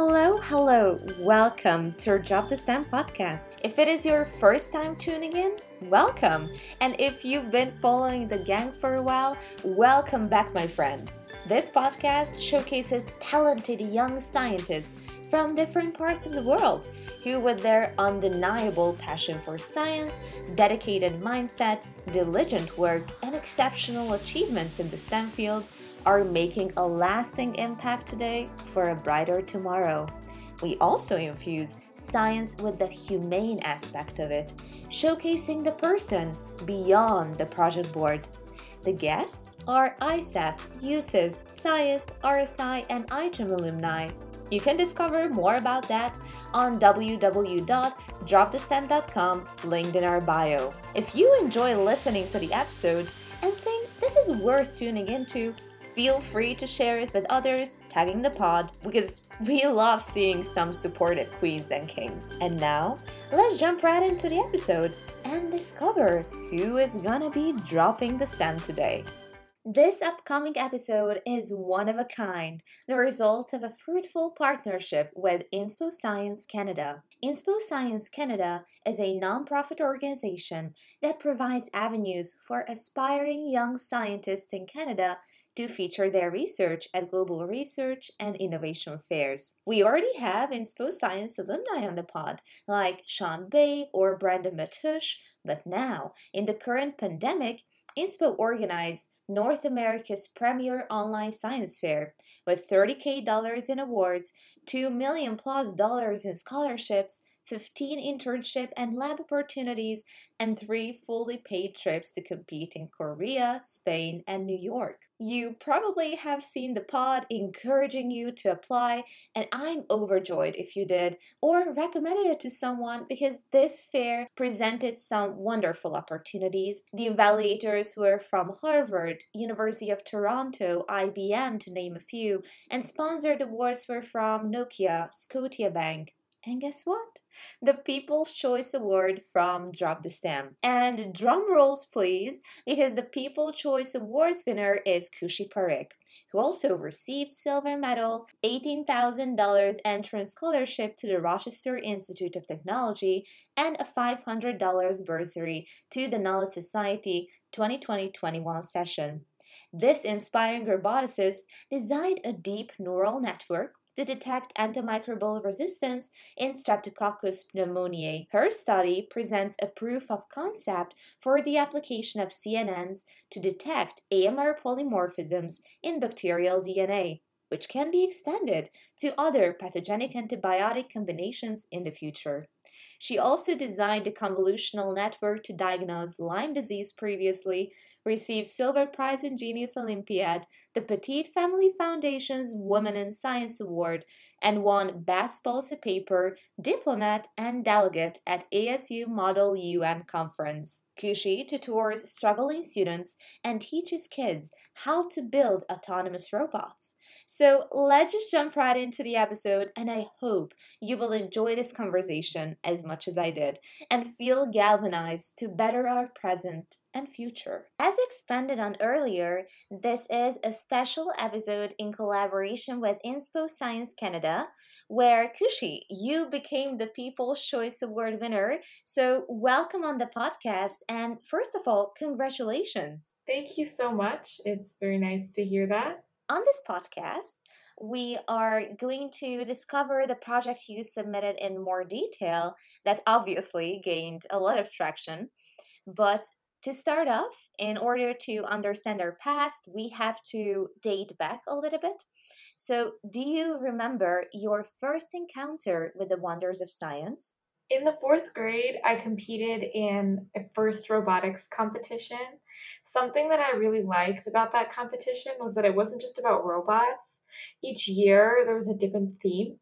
Hello, hello. Welcome to our Drop the STEM podcast. If it is your first time tuning in, welcome. And if you've been following the gang for a while, welcome back, my friend. This podcast showcases talented young scientists from different parts of the world who, with their undeniable passion for science, dedicated mindset, diligent work, and exceptional achievements in the STEM fields, are making a lasting impact today for a brighter tomorrow. We also infuse science with the humane aspect of it, showcasing the person beyond the project board. The guests are ISEF, USIS, SciUS, RSI, and IGEM alumni. You can discover more about that on www.dropthestem.com, linked in our bio. If you enjoy listening to the episode and think this is worth tuning into, feel free to share it with others, tagging the pod, because we love seeing some supportive queens and kings. And now, let's jump right into the episode and discover who is gonna be dropping the STEM today. This upcoming episode is one of a kind, the result of a fruitful partnership with Inspo Science Canada. Inspo Science Canada is a nonprofit organization that provides avenues for aspiring young scientists in Canada to feature their research at global research and innovation fairs. We already have Inspo Science alumni on the pod, like Sean Bay or Brandon Matush, but now, in the current pandemic, Inspo organized North America's premier online science fair with 30k dollars in awards, 2 million plus dollars in scholarships, 15 internship and lab opportunities, and three fully paid trips to compete in Korea, Spain, and New York. You probably have seen the pod encouraging you to apply, and I'm overjoyed if you did, or recommended it to someone because this fair presented some wonderful opportunities. The evaluators were from Harvard, University of Toronto, IBM, to name a few, and sponsored awards were from Nokia, Scotiabank, and guess what? The People's Choice Award from Drop the STEM. And drum rolls, please, because the People's Choice Awards winner is Kushi Parikh, who also received silver medal, $18,000 entrance scholarship to the Rochester Institute of Technology, and a $500 bursary to the Knowledge Society 2020-21 session. This inspiring roboticist designed a deep neural network to detect antimicrobial resistance in Streptococcus pneumoniae. Her study presents a proof of concept for the application of CNNs to detect AMR polymorphisms in bacterial DNA which can be extended to other pathogenic antibiotic combinations in the future. She also designed a convolutional network to diagnose Lyme disease previously, received Silver Prize in Genius Olympiad, the Petit Family Foundation's Woman in Science Award, and won Best Policy Paper, Diplomat, and Delegate at ASU Model UN Conference. Kushi tutors struggling students and teaches kids how to build autonomous robots. So let's just jump right into the episode, and I hope you will enjoy this conversation as much as I did and feel galvanized to better our present and future. As expanded on earlier, this is a special episode in collaboration with Inspo Science Canada, where Kushi, you became the People's Choice Award winner. So, welcome on the podcast, and first of all, congratulations. Thank you so much. It's very nice to hear that. On this podcast, we are going to discover the project you submitted in more detail that obviously gained a lot of traction. But to start off, in order to understand our past, we have to date back a little bit. So, do you remember your first encounter with the wonders of science? In the fourth grade, I competed in a first robotics competition Something that I really liked about that competition was that it wasn't just about robots. Each year there was a different theme.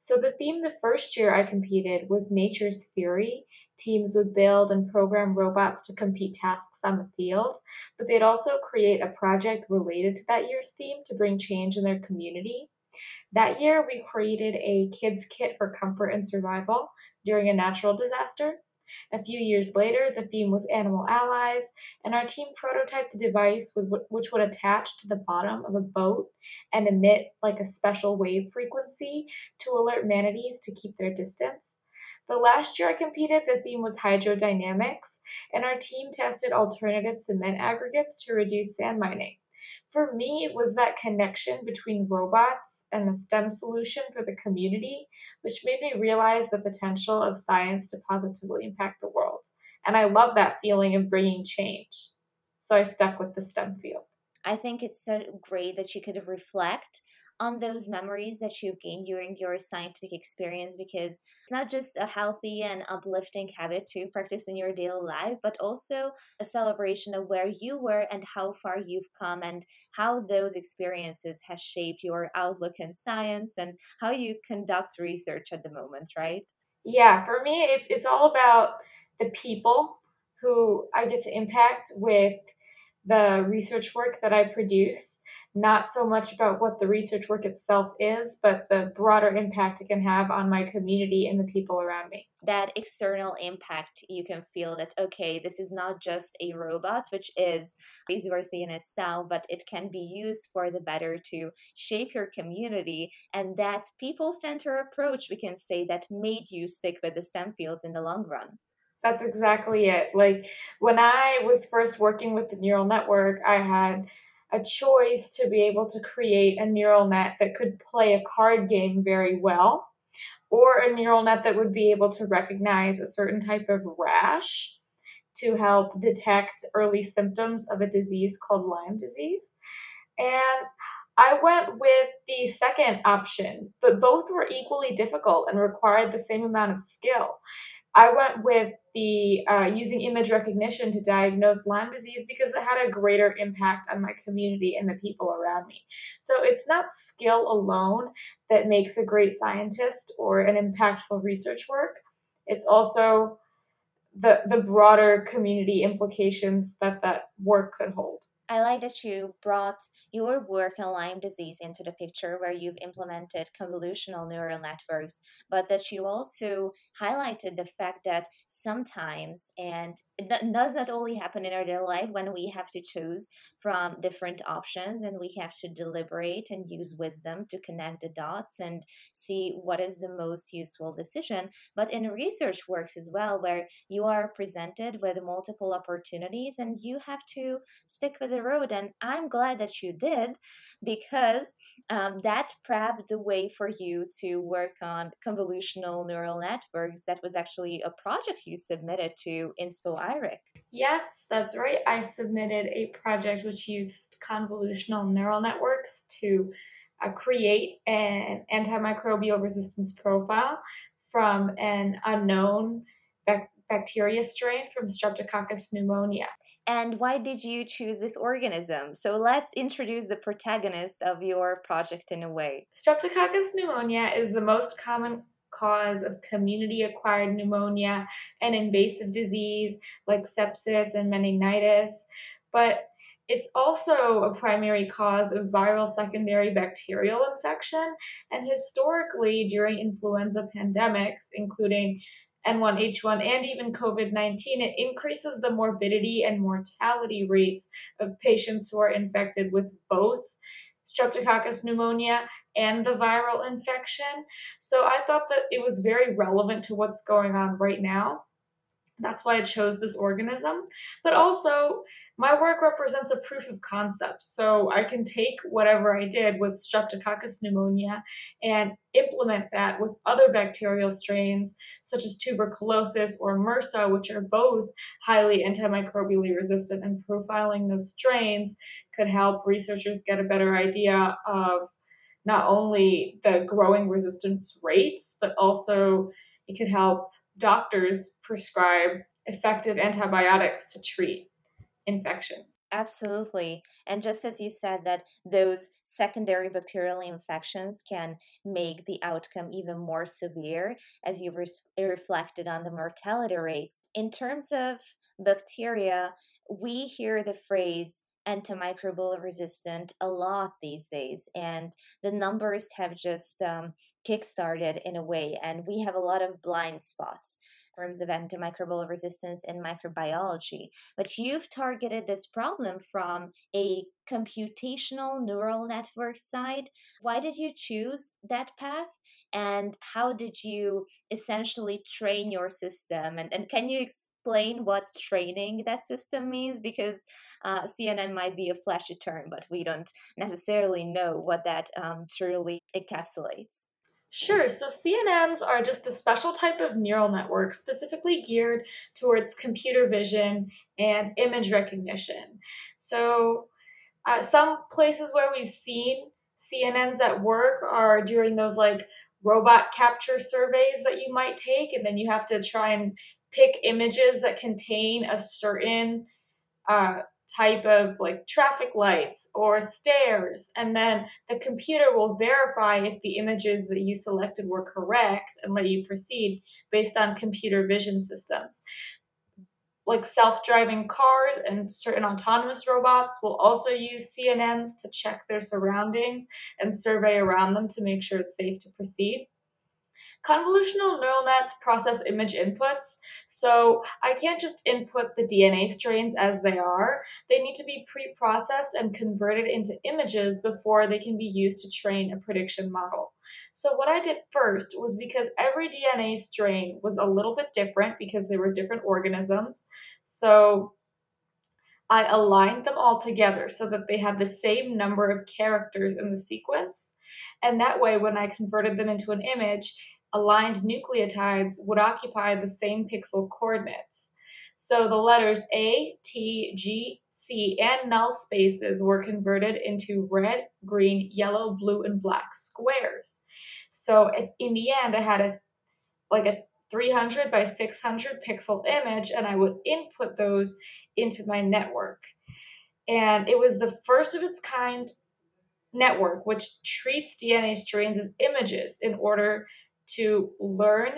So the theme the first year I competed was Nature's Fury. Teams would build and program robots to complete tasks on the field, but they'd also create a project related to that year's theme to bring change in their community. That year, we created a kids' kit for comfort and survival during a natural disaster. A few years later, the theme was animal allies, and our team prototyped a device which would attach to the bottom of a boat and emit like a special wave frequency to alert manatees to keep their distance. The last year I competed, the theme was hydrodynamics, and our team tested alternative cement aggregates to reduce sand mining. For me, it was that connection between robots and a STEM solution for the community, which made me realize the potential of science to positively impact the world. And I love that feeling of bringing change. So I stuck with the STEM field. I think it's so great that you could reflect on those memories that you've gained during your scientific experience because it's not just a healthy and uplifting habit to practice in your daily life, but also a celebration of where you were and how far you've come and how those experiences has shaped your outlook in science and how you conduct research at the moment, right? Yeah, for me it's it's all about the people who I get to impact with the research work that I produce not so much about what the research work itself is, but the broader impact it can have on my community and the people around me. That external impact, you can feel that, okay, this is not just a robot, which is praiseworthy in itself, but it can be used for the better to shape your community. And that people center approach, we can say, that made you stick with the STEM fields in the long run. That's exactly it. Like when I was first working with the neural network, I had a choice to be able to create a neural net that could play a card game very well, or a neural net that would be able to recognize a certain type of rash to help detect early symptoms of a disease called Lyme disease. And I went with the second option, but both were equally difficult and required the same amount of skill. I went with the uh, using image recognition to diagnose Lyme disease because it had a greater impact on my community and the people around me. So it's not skill alone that makes a great scientist or an impactful research work. It's also the the broader community implications that that work could hold. I like that you brought your work in Lyme disease into the picture where you've implemented convolutional neural networks, but that you also highlighted the fact that sometimes, and it does not only happen in our daily life when we have to choose from different options and we have to deliberate and use wisdom to connect the dots and see what is the most useful decision, but in research works as well, where you are presented with multiple opportunities and you have to stick with the road. And I'm glad that you did because um, that paved the way for you to work on convolutional neural networks. That was actually a project you submitted to INSPO IRIC. Yes, that's right. I submitted a project which used convolutional neural networks to uh, create an antimicrobial resistance profile from an unknown bacteria strain from Streptococcus pneumonia. And why did you choose this organism? So let's introduce the protagonist of your project in a way. Streptococcus pneumonia is the most common cause of community acquired pneumonia and invasive disease like sepsis and meningitis, but it's also a primary cause of viral secondary bacterial infection. And historically, during influenza pandemics, including N1H1 and even COVID 19, it increases the morbidity and mortality rates of patients who are infected with both Streptococcus pneumonia and the viral infection. So I thought that it was very relevant to what's going on right now. That's why I chose this organism. But also, my work represents a proof of concept. So I can take whatever I did with Streptococcus pneumonia and implement that with other bacterial strains, such as tuberculosis or MRSA, which are both highly antimicrobially resistant. And profiling those strains could help researchers get a better idea of not only the growing resistance rates, but also it could help doctors prescribe effective antibiotics to treat infections. Absolutely. And just as you said, that those secondary bacterial infections can make the outcome even more severe, as you re- reflected on the mortality rates. In terms of bacteria, we hear the phrase antimicrobial resistant a lot these days and the numbers have just um, kickstarted in a way and we have a lot of blind spots in terms of antimicrobial resistance in microbiology. But you've targeted this problem from a computational neural network side. Why did you choose that path? And how did you essentially train your system? And, and can you explain what training that system means? Because uh, CNN might be a flashy term, but we don't necessarily know what that um, truly encapsulates. Sure. So CNNs are just a special type of neural network specifically geared towards computer vision and image recognition. So, uh, some places where we've seen CNNs at work are during those like robot CAPTCHA surveys that you might take, and then you have to try and pick images that contain a certain uh, type of like traffic lights or stairs, and then the computer will verify if the images that you selected were correct and let you proceed based on computer vision systems. Like self driving cars and certain autonomous robots will also use CNNs to check their surroundings and survey around them to make sure it's safe to proceed. Convolutional neural nets process image inputs, so I can't just input the DNA strains as they are. They need to be pre processed and converted into images before they can be used to train a prediction model. So, what I did first was because every DNA strain was a little bit different because they were different organisms. So, I aligned them all together so that they had the same number of characters in the sequence. And that way, when I converted them into an image, aligned nucleotides would occupy the same pixel coordinates. So the letters A, T, G, C, and null spaces were converted into red, green, yellow, blue, and black squares. So in the end, I had a like a 300 by 600 pixel image, and I would input those into my network. And it was the first of its kind network which treats DNA strains as images in order to learn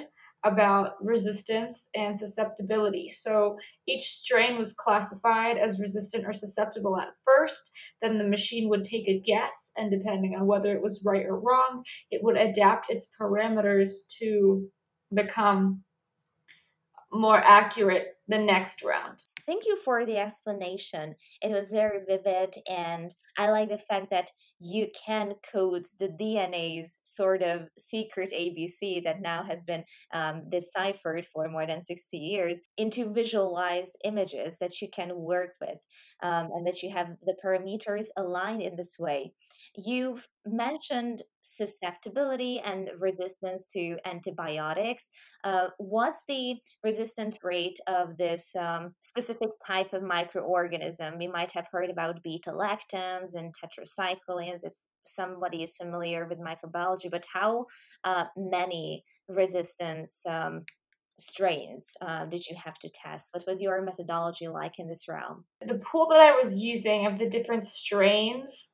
about resistance and susceptibility. So each strain was classified as resistant or susceptible at first. Then the machine would take a guess, and depending on whether it was right or wrong, it would adapt its parameters to become more accurate the next round. Thank you for the explanation. It was very vivid, and I like the fact that you can code the DNA's sort of secret ABC that now has been um, deciphered for more than 60 years into visualized images that you can work with um, and that you have the parameters aligned in this way. You've mentioned susceptibility and resistance to antibiotics. Uh, what's the resistant rate of this um, specific type of microorganism? We might have heard about beta lactams and tetracyclines if somebody is familiar with microbiology, but how uh, many resistance um, strains uh, did you have to test? What was your methodology like in this realm? The pool that I was using of the different strains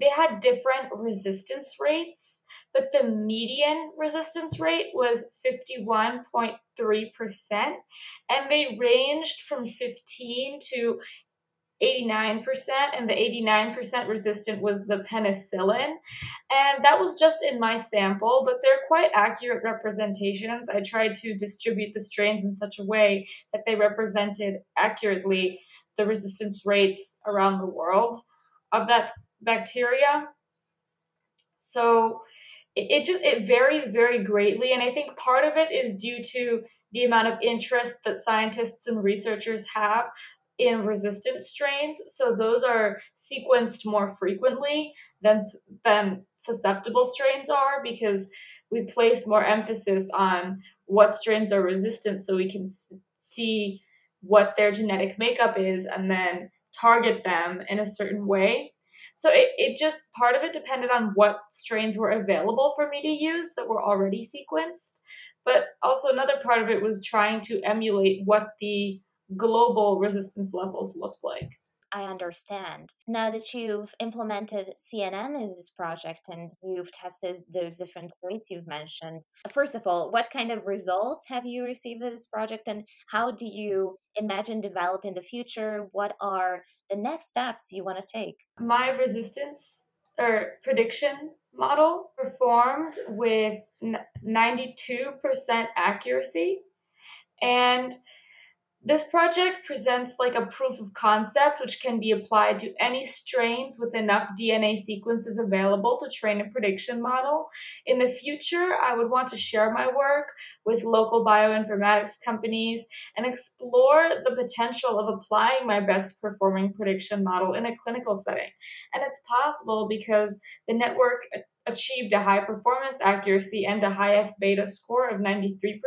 they had different resistance rates, but the median resistance rate was 51.3%, and they ranged from 15 to 89%, and the 89% resistant was the penicillin. And that was just in my sample, but they're quite accurate representations. I tried to distribute the strains in such a way that they represented accurately the resistance rates around the world of that bacteria. So it, it just it varies very greatly, and I think part of it is due to the amount of interest that scientists and researchers have in resistant strains. So those are sequenced more frequently than than susceptible strains are because we place more emphasis on what strains are resistant so we can see what their genetic makeup is and then target them in a certain way. So it, it just part of it depended on what strains were available for me to use that were already sequenced. But also another part of it was trying to emulate what the global resistance levels looked like. I understand. Now that you've implemented CNN in this project and you've tested those different traits you've mentioned, first of all, what kind of results have you received with this project and how do you imagine develop in the future? What are the next steps you want to take? My resistance or prediction model performed with 92% accuracy And this project presents like a proof of concept which can be applied to any strains with enough DNA sequences available to train a prediction model. In the future, I would want to share my work with local bioinformatics companies and explore the potential of applying my best performing prediction model in a clinical setting. And it's possible because the network achieved a high performance accuracy and a high F beta score of 93%.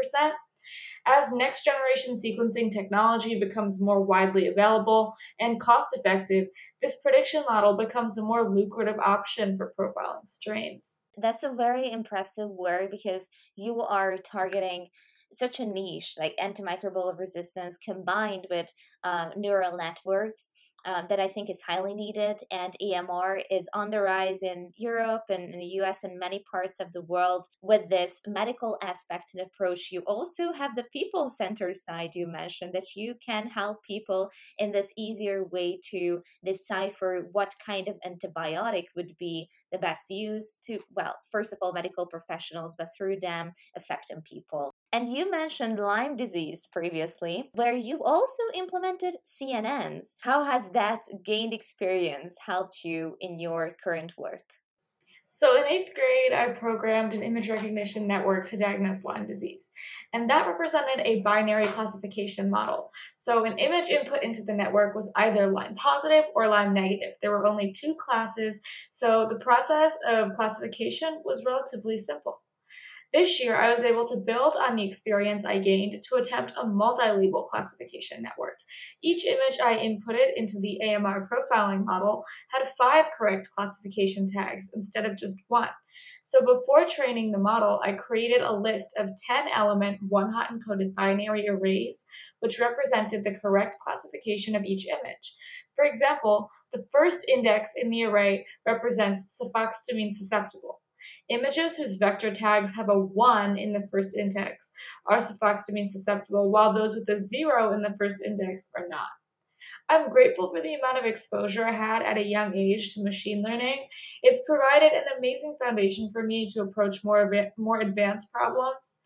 As next generation sequencing technology becomes more widely available and cost effective, this prediction model becomes a more lucrative option for profiling strains. That's a very impressive work because you are targeting such a niche like antimicrobial resistance combined with um, neural networks um, that I think is highly needed. And AMR is on the rise in Europe and in the US and many parts of the world with this medical aspect and approach. You also have the people centered side you mentioned that you can help people in this easier way to decipher what kind of antibiotic would be the best use to, well, first of all, medical professionals, but through them affecting people. And you mentioned Lyme disease previously, where you also implemented CNNs. How has that gained experience helped you in your current work? So, in eighth grade, I programmed an image recognition network to diagnose Lyme disease. And that represented a binary classification model. So, an image input into the network was either Lyme positive or Lyme negative. There were only two classes, so the process of classification was relatively simple. This year, I was able to build on the experience I gained to attempt a multi-label classification network. Each image I inputted into the AMR profiling model had five correct classification tags instead of just one. So before training the model, I created a list of 10 element one hot encoded binary arrays, which represented the correct classification of each image. For example, the first index in the array represents cefoxitamine susceptible. Images whose vector tags have a 1 in the first index are cefoxitamine susceptible, while those with a 0 in the first index are not. I'm grateful for the amount of exposure I had at a young age to machine learning. It's provided an amazing foundation for me to approach more, more advanced problems.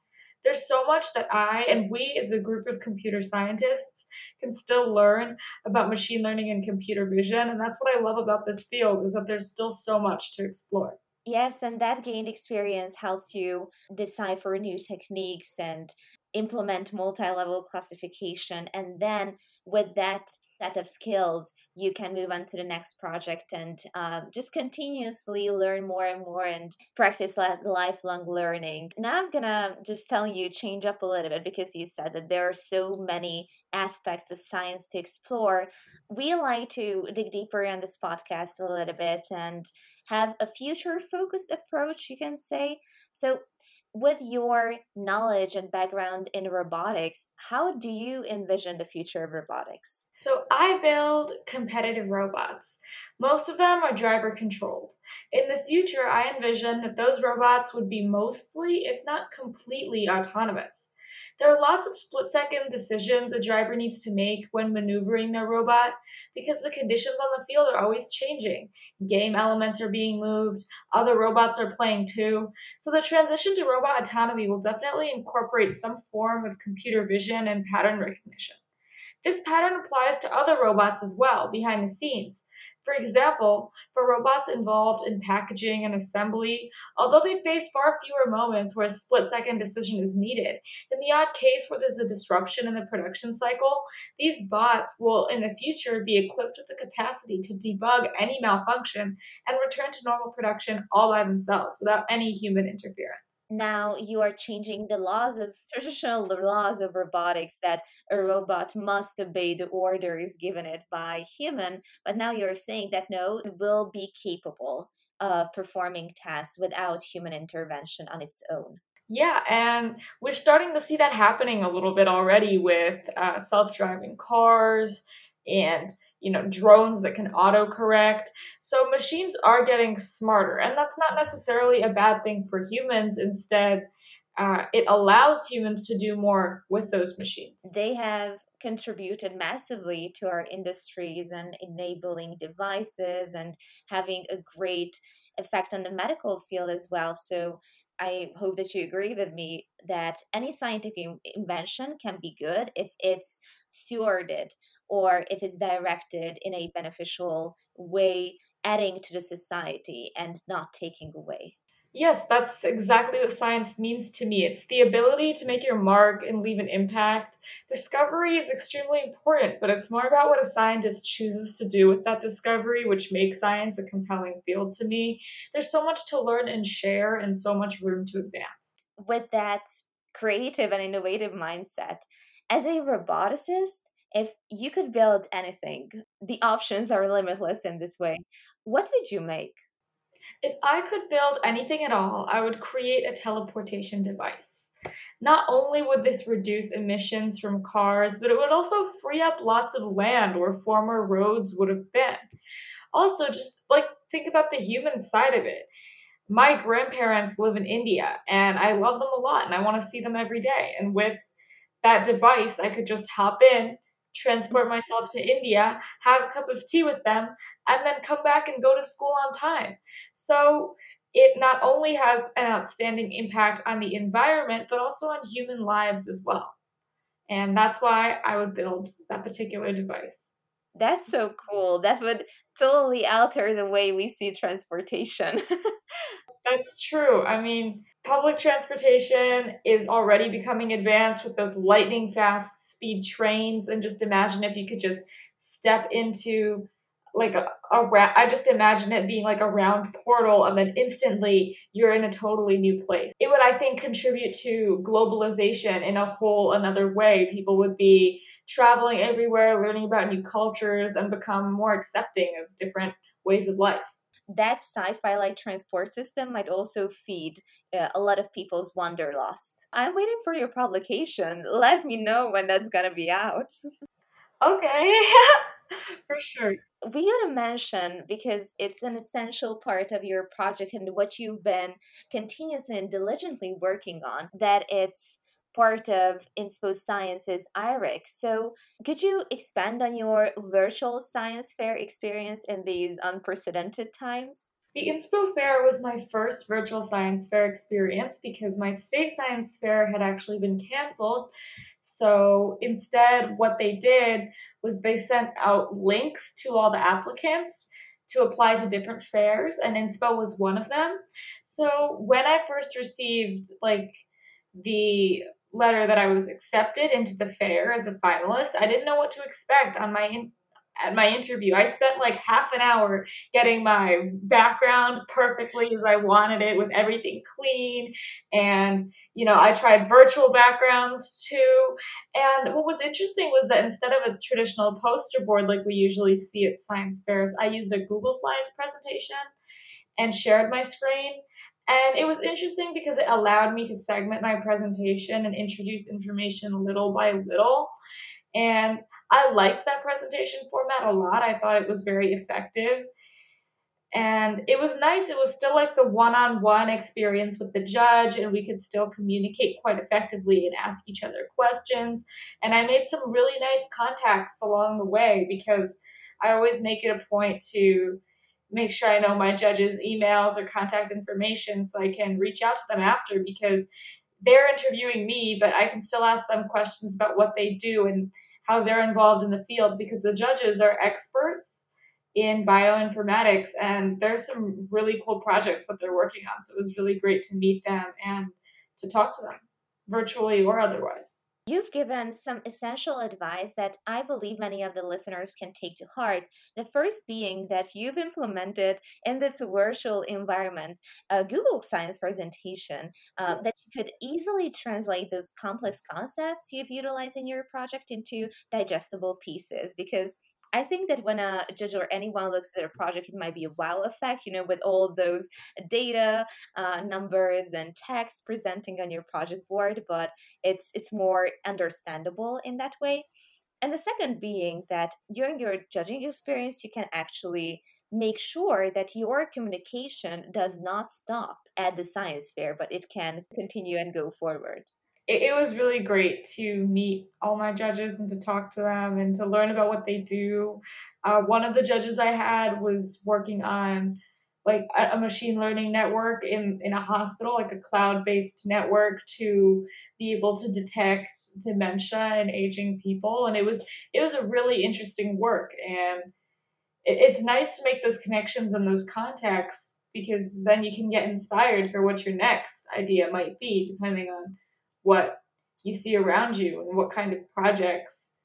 There's so much that I and we as a group of computer scientists can still learn about machine learning and computer vision, and that's what I love about this field is that there's still so much to explore. Yes, and that gained experience helps you decipher new techniques and implement multi level classification. And then with that set of skills, you can move on to the next project and um, just continuously learn more and more and practice lifelong learning. Now, I'm gonna just tell you, change up a little bit because you said that there are so many aspects of science to explore. We like to dig deeper on this podcast a little bit and have a future focused approach, you can say. So, with your knowledge and background in robotics, how do you envision the future of robotics? So, I build competitive robots. Most of them are driver controlled. In the future, I envision that those robots would be mostly, if not completely, autonomous. There are lots of split second decisions a driver needs to make when maneuvering their robot because the conditions on the field are always changing. Game elements are being moved, other robots are playing too. So the transition to robot autonomy will definitely incorporate some form of computer vision and pattern recognition. This pattern applies to other robots as well, behind the scenes. For example, for robots involved in packaging and assembly, although they face far fewer moments where a split second decision is needed, in the odd case where there's a disruption in the production cycle, these bots will in the future be equipped with the capacity to debug any malfunction and return to normal production all by themselves without any human interference. Now you are changing the laws of traditional laws of robotics that a robot must obey the orders given it by human, but now you're saying that no it will be capable of performing tasks without human intervention on its own. Yeah, and we're starting to see that happening a little bit already with uh, self-driving cars and you know drones that can autocorrect. So machines are getting smarter, and that's not necessarily a bad thing for humans. Instead, uh, it allows humans to do more with those machines. They have contributed massively to our industries and enabling devices and having a great effect on the medical field as well. So I hope that you agree with me. that any scientific invention can be good if it's stewarded or if it's directed in a beneficial way, adding to the society and not taking away. Yes, that's exactly what science means to me. It's the ability to make your mark and leave an impact. Discovery is extremely important, but it's more about what a scientist chooses to do with that discovery, which makes science a compelling field to me. There's so much to learn and share, and so much room to advance. With that creative and innovative mindset, as a roboticist, if you could build anything, the options are limitless in this way. What would you make? If I could build anything at all, I would create a teleportation device. Not only would this reduce emissions from cars, but it would also free up lots of land where former roads would have been. Also, just like think about the human side of it. My grandparents live in India and I love them a lot and I want to see them every day. And with that device, I could just hop in, transport myself to India, have a cup of tea with them, and then come back and go to school on time. So it not only has an outstanding impact on the environment, but also on human lives as well. And that's why I would build that particular device. That's so cool. That would totally alter the way we see transportation. That's true. I mean, public transportation is already becoming advanced with those lightning fast speed trains. And just imagine if you could just step into like a, a ra- I just imagine it being like a round portal and then instantly you're in a totally new place. It would I think contribute to globalization in a whole another way. People would be traveling everywhere, learning about new cultures and become more accepting of different ways of life that sci-fi like transport system might also feed uh, a lot of people's wanderlust. I'm waiting for your publication. Let me know when that's gonna be out. Okay. For sure. We gotta mention because it's an essential part of your project and what you've been continuously and diligently working on that it's part of Inspo Science's IRIC. So, could you expand on your virtual science fair experience in these unprecedented times? The Inspo Fair was my first virtual science fair experience because my state science fair had actually been canceled. So instead, what they did was they sent out links to all the applicants to apply to different fairs, and Inspo was one of them. So when I first received like the letter that I was accepted into the fair as a finalist, I didn't know what to expect on my in- at my interview. I spent like half an hour getting my background perfectly as I wanted it with everything clean. And, you know, I tried virtual backgrounds too. And what was interesting was that instead of a traditional poster board like we usually see at science fairs, I used a Google Slides presentation and shared my screen. And it was interesting because it allowed me to segment my presentation and introduce information little by little. And I liked that presentation format a lot. I thought it was very effective. And it was nice. It was still like the one on one experience with the judge, and we could still communicate quite effectively and ask each other questions. And I made some really nice contacts along the way because I always make it a point to make sure I know my judge's emails or contact information so I can reach out to them after because they're interviewing me, but I can still ask them questions about what they do and how they're involved in the field because the judges are experts in bioinformatics and there's some really cool projects that they're working on. So it was really great to meet them and to talk to them virtually or otherwise. You've given some essential advice that I believe many of the listeners can take to heart. The first being that you've implemented in this virtual environment a Google Science presentation uh, that you could easily translate those complex concepts you've utilized in your project into digestible pieces because I think that when a judge or anyone looks at a project, it might be a wow effect, you know, with all those data, uh, numbers, and text presenting on your project board. But it's it's more understandable in that way. And the second being that during your judging experience, you can actually make sure that your communication does not stop at the science fair, but it can continue and go forward it, it was really great to meet all my judges and to talk to them and to learn about what they do. Uh, one of the judges I had was working on like a, machine learning network in, in a hospital, like a cloud based network to be able to detect dementia and aging people. And it was it was a really interesting work. And it, it's nice to make those connections and those contacts because then you can get inspired for what your next idea might be, depending on what you see around you and what kind of projects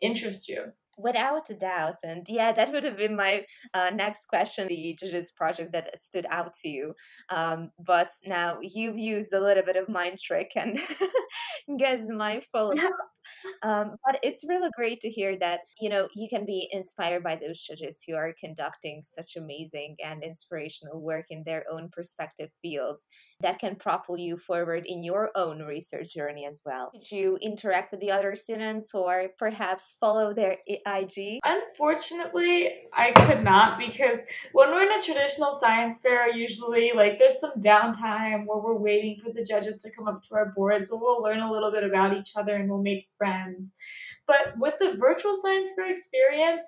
interest you. Without a doubt. And yeah, that would have been my uh, next question the Judges project that stood out to you. Um, but now you've used a little bit of mind trick and guessed my full um, but it's really great to hear that you know you can be inspired by those judges who are conducting such amazing and inspirational work in their own perspective fields that can propel you forward in your own research journey as well. Did you interact with the other students or perhaps follow their IG? Unfortunately, I could not because when we're in a traditional science fair, usually like there's some downtime where we're waiting for the judges to come up to our boards where we'll learn a little bit about each other and we'll make friends. But with the virtual science fair experience,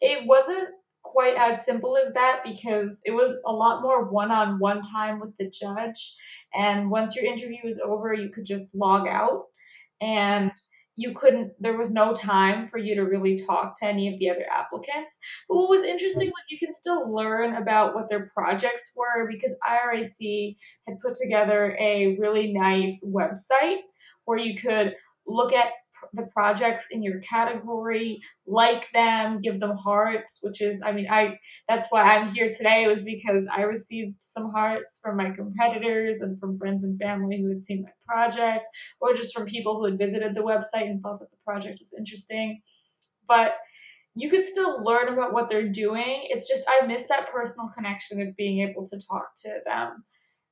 it wasn't quite as simple as that because it was a lot more one on one time with the judge. And once your interview was over, you could just log out and you couldn't, there was no time for you to really talk to any of the other applicants. But what was interesting was you can still learn about what their projects were because IRIC had put together a really nice website where you could look at the projects in your category, like them, give them hearts, which is, I mean, I that's why I'm here today was because I received some hearts from my competitors and from friends and family who had seen my project, or just from people who had visited the website and thought that the project was interesting. But you can still learn about what they're doing. It's just I miss that personal connection of being able to talk to them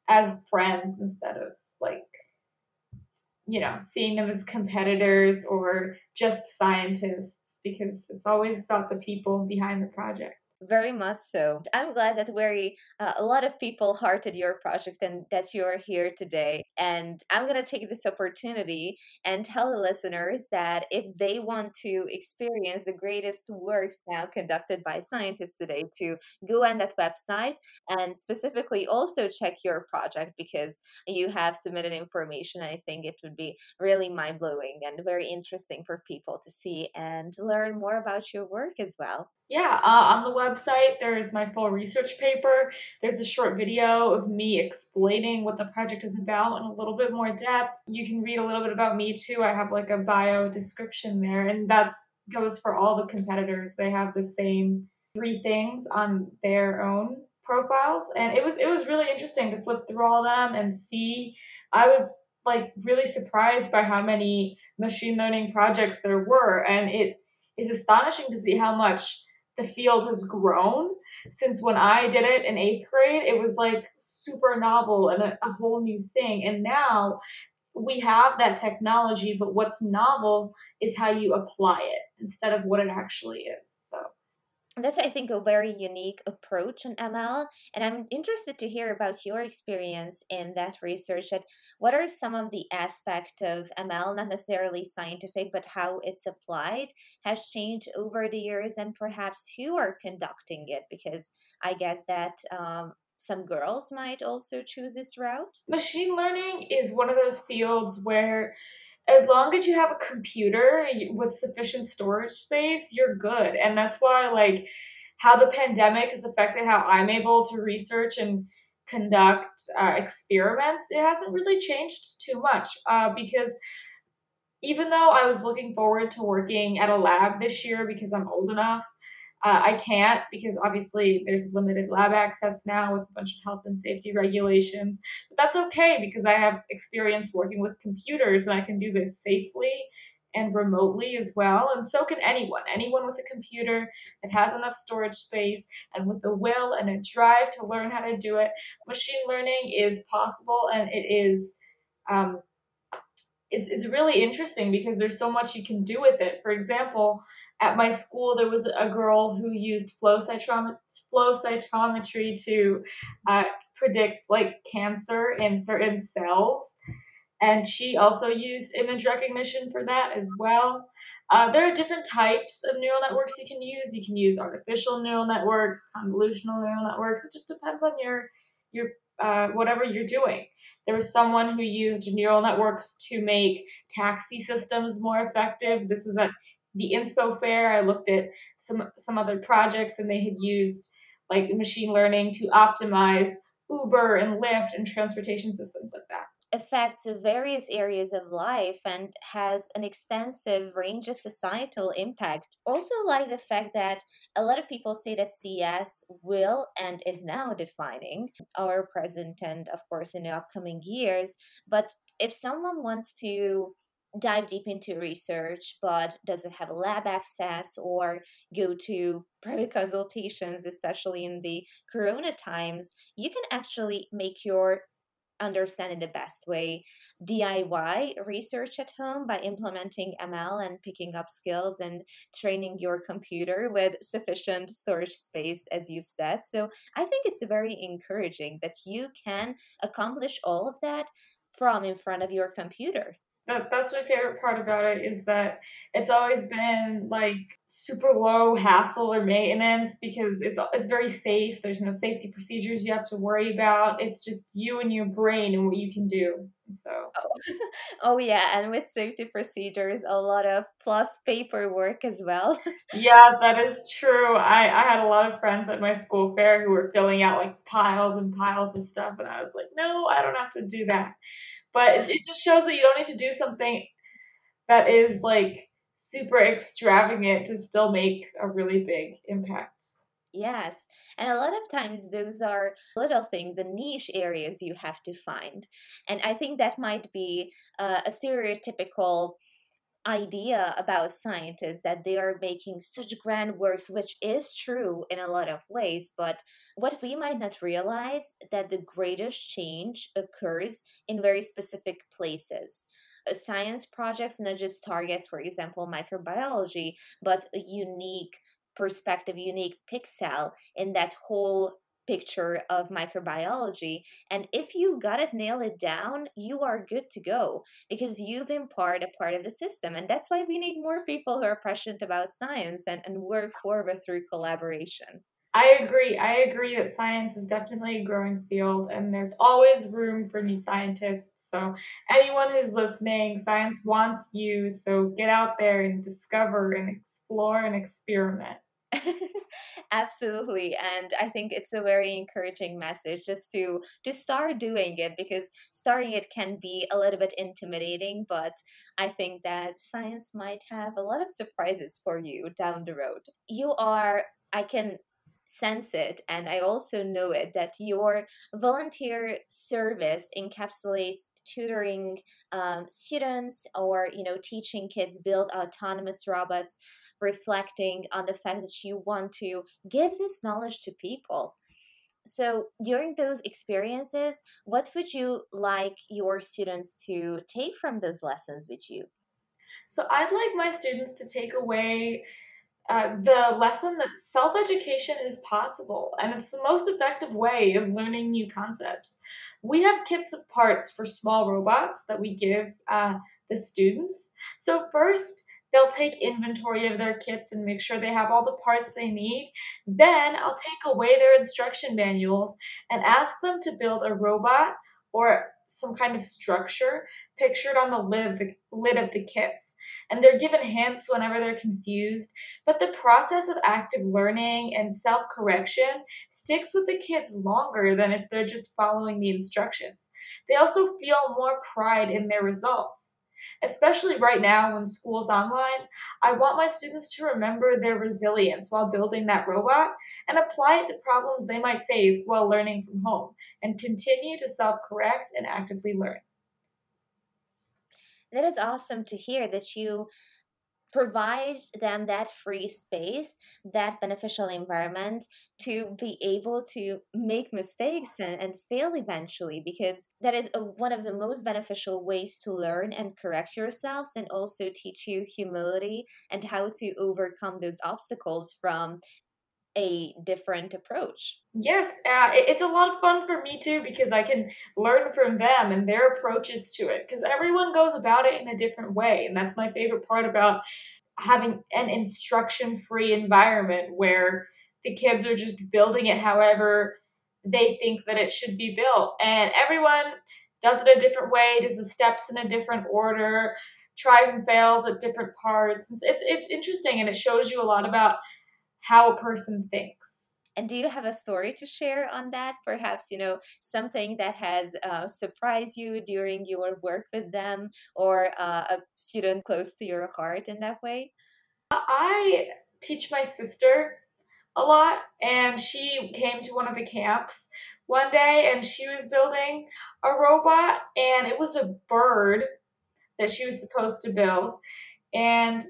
as friends instead of like you know, seeing them as competitors or just scientists because it's always about the people behind the project. Very much so. I'm glad that very uh, a lot of people hearted your project and that you're here today. And I'm going to take this opportunity and tell the listeners that if they want to experience the greatest works now conducted by scientists today, to go on that website and specifically also check your project because you have submitted information. I think it would be really mind blowing and very interesting for people to see and learn more about your work as well. Yeah, uh, on the website, there is my full research paper. There's a short video of me explaining what the project is about in a little bit more depth. You can read a little bit about me too. I have like a bio description there, and that goes for all the competitors. They have the same three things on their own profiles, and it was it was really interesting to flip through all them and see. I was like really surprised by how many machine learning projects there were, and it is astonishing to see how much the field has grown since when I did it in eighth grade. It was like super novel and a, a whole new thing. And now we have that technology, but what's novel is how you apply it instead of what it actually is. So that's i think a very unique approach in ml and i'm interested to hear about your experience in that research at what are some of the aspect of ml not necessarily scientific but how it's applied has changed over the years and perhaps who are conducting it? Because i guess that um, some girls might also choose this route. Machine learning is one of those fields where as long as you have a computer with sufficient storage space, you're good. And that's why, like, how the pandemic has affected how I'm able to research and conduct uh, experiments, it hasn't really changed too much uh, because even though I was looking forward to working at a lab this year because I'm old enough, uh, I can't because obviously there's limited lab access now with a bunch of health and safety regulations. But that's okay because I have experience working with computers and I can do this safely and remotely as well. And so can anyone. Anyone with a computer that has enough storage space and with a will and a drive to learn how to do it. Machine learning is possible and it is. Um, it's, it's really interesting because there's so much you can do with it. For example, at my school, there was a girl who used flow, cytometry, flow cytometry to uh, predict like cancer in certain cells. and she also used image recognition for that as well. Uh, there are different types of neural networks you can use. You can use artificial neural networks, convolutional neural networks. It just depends on your your uh, whatever you're doing. There was someone who used neural networks to make taxi systems more effective. This was at the Inspo Fair. I looked at some some other projects, and they had used like machine learning to optimize Uber and Lyft and transportation systems like that affects various areas of life and has an extensive range of societal impact. Also, like the fact that a lot of people say that CS will and is now defining our present and, of course, in the upcoming years. But if someone wants to dive deep into research but doesn't have lab access or go to private consultations especially in the corona times you can actually make your understand in the best way DIY research at home by implementing ML and picking up skills and training your computer with sufficient storage space, as you've said. So I think it's very encouraging that you can accomplish all of that from in front of your computer that that's my favorite part about it is that it's always been like super low hassle or maintenance because it's it's very safe. There's no safety procedures you have to worry about. It's just you and your brain and what you can do. So oh, oh yeah, and with safety procedures, a lot of plus paperwork as well. yeah, that is true. I I had a lot of friends at my school fair who were filling out like piles and piles of stuff, and I was like, no, I don't have to do that but it, it just shows that you don't need to do something that is like super extravagant to still make a really big impact. Yes. And a lot of times those are little things, the niche areas you have to find. And I think that might be uh, a stereotypical idea about scientists that they are making such grand works which is true in a lot of ways but what we might not realize that the greatest change occurs in very specific places. Uh, science projects not just targets for example microbiology but a unique perspective unique pixel in that whole picture of microbiology. And if you got it, nail it down, you are good to go because you've been part a part of the system. And that's why we need more people who are passionate about science and, and work forward through collaboration. I agree. I agree that science is definitely a growing field and there's always room for new scientists. So, anyone who's listening, science wants you. So, get out there and discover and explore and experiment. Absolutely. And I think it's a very encouraging message just to to start doing it because starting it can be a little bit intimidating, but I think that science might have a lot of surprises for you down the road. You are I can sense it and i also know it that your volunteer service encapsulates tutoring um, students or you know teaching kids build autonomous robots reflecting on the fact that you want to give this knowledge to people. So during those experiences what would you like your students to take from those lessons with you? So i'd like my students to take away uh, the lesson that self education is possible and it's the most effective way of learning new concepts. We have kits of parts for small robots that we give uh, the students. So, first, they'll take inventory of their kits and make sure they have all the parts they need. Then, I'll take away their instruction manuals and ask them to build a robot or some kind of structure pictured on the lid of the, lid of the kits. And they're given hints whenever they're confused. But the process of active learning and self correction sticks with the kids longer than if they're just following the instructions. They also feel more pride in their results. Especially right now when school's online, I want my students to remember their resilience while building that robot and apply it to problems they might face while learning from home and continue to self correct and actively learn. That is awesome to hear that you provide them that free space, that beneficial environment to be able to make mistakes and, and fail eventually, because that is a, one of the most beneficial ways to learn and correct yourselves and also teach you humility and how to overcome those obstacles from a different approach. Yes, uh, it's a lot of fun for me too because I can learn from them and their approaches to it because everyone goes about it in a different way. And that's my favorite part about having an instruction free environment where the kids are just building it however they think that it should be built. And everyone does it a different way, does the steps in a different order, tries and fails at different parts. It's, it's, it's interesting and it shows you a lot about how a person thinks. And do you have a story to share on that? Perhaps, you know, something that has uh, surprised you during your work with them or uh, a student close to your heart in that way? I teach my sister a lot, and she came to one of the camps one day and she was building a robot, and it was a bird that she was supposed to build. And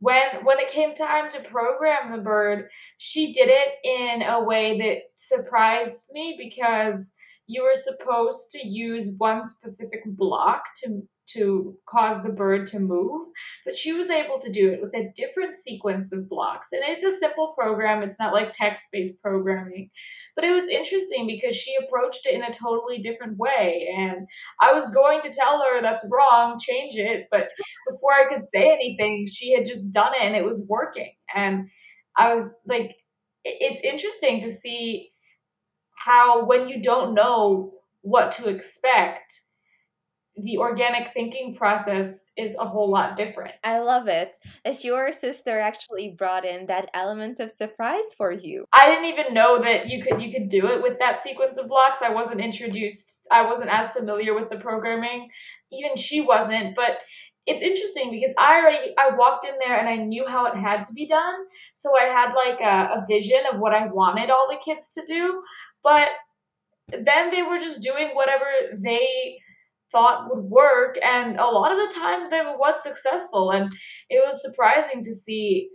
when when it came time to program the bird, she did it in a way that surprised me because you were supposed to use one specific block to to cause the bird to move, but she was able to do it with a different sequence of blocks. And it's a simple program, it's not like text based programming. But it was interesting because she approached it in a totally different way. And I was going to tell her that's wrong, change it. But before I could say anything, she had just done it and it was working. And I was like, it's interesting to see how when you don't know what to expect, the organic thinking process is a whole lot different. I love it that your sister actually brought in that element of surprise for you. I didn't even know that you could you could do it with that sequence of blocks. I wasn't introduced. I wasn't as familiar with the programming. Even she wasn't, but it's interesting because I already I walked in there and I knew how it had to be done. So I had like a, a vision of what I wanted all the kids to do, but then they were just doing whatever they thought would work and a lot of the time that was successful. And it was surprising to see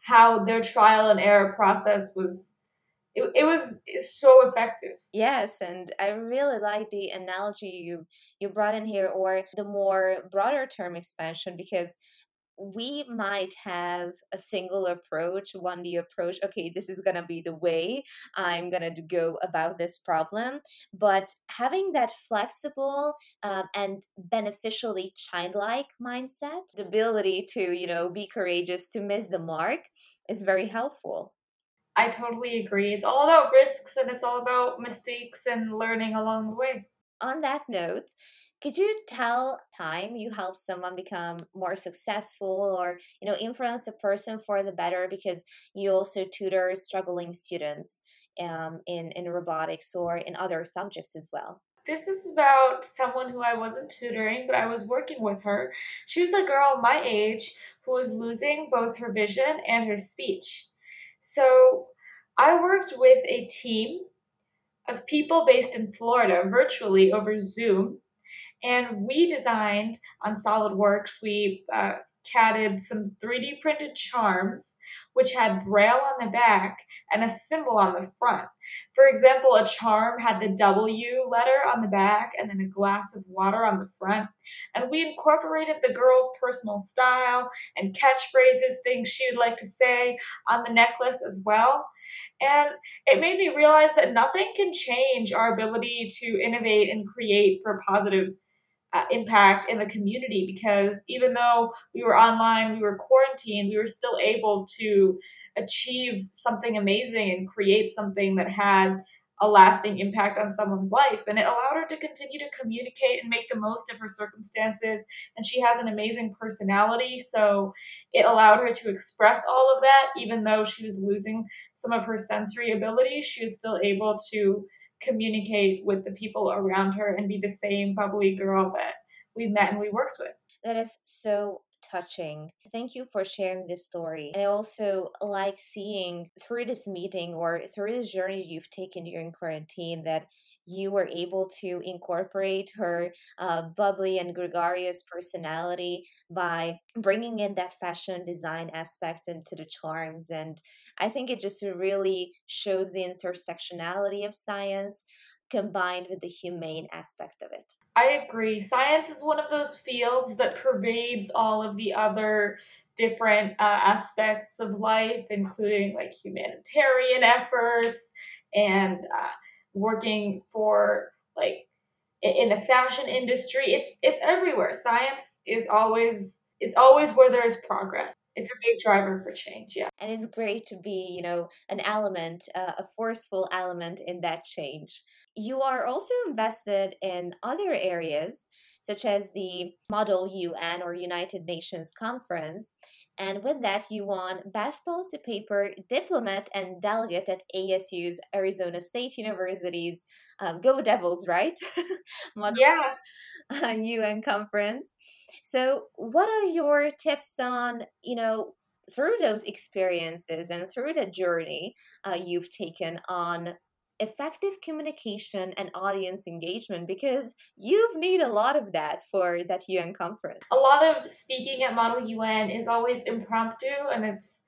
how their trial and error process was it, it was so effective. Yes and i really like the analogy you you brought in here or the more broader term expansion because we might have a single approach, one the approach, okay, this is going to be the way I'm going to go about this problem. But having that flexible um, and beneficially childlike mindset, the ability to, you know, be courageous to miss the mark is very helpful. I totally agree. It's all about risks and it's all about mistakes and learning along the way. On that note, could you tell time you help someone become more successful or you know influence a person for the better because you also tutor struggling students um, in in robotics or in other subjects as well this is about someone who I wasn't tutoring, but I was working with her. She was a girl my age who was losing both her vision and her speech. So I worked with a team of people based in Florida virtually over Zoom and we designed on SolidWorks, we uh, catted some 3D printed charms, which had braille on the back and a symbol on the front. For example, a charm had the W letter on the back and then a glass of water on the front. And we incorporated the girl's personal style and catchphrases, things she would like to say on the necklace as well. And it made me realize that nothing can change our ability to innovate and create for positive uh, impact in the community because even though we were online, we were quarantined, we were still able to achieve something amazing and create something that had a lasting impact on someone's life. And it allowed her to continue to communicate and make the most of her circumstances. And she has an amazing personality. So it allowed her to express all of that, even though she was losing some of her sensory abilities. She was still able to communicate with the people around her and be the same bubbly girl that we met and we worked with. That is so touching. Thank you for sharing this story. And I also like seeing through this meeting or through this journey you've taken during quarantine that you were able to incorporate her uh, bubbly and gregarious personality by bringing in that fashion design aspect into the charms. And I think it just really shows the intersectionality of science combined with the humane aspect of it. I agree. Science is one of those fields that pervades all of the other different uh, aspects of life, including like humanitarian efforts and uh, working for like in the fashion industry. It's it's everywhere. Science is always it's always where there is progress it's a big driver for change yeah and it's great to be you know an element uh, a forceful element in that change you are also invested in other areas such as the model un or united nations conference. And with that you won best policy paper diplomat and delegate at asu's arizona state university's um, go devils right? Model yeah. Un conference. So, what are your tips on, you know, through those experiences and through the journey uh, you've taken on effective communication and audience engagement because you've made a lot of that for that UN conference. A lot of speaking at Model UN is always impromptu and it's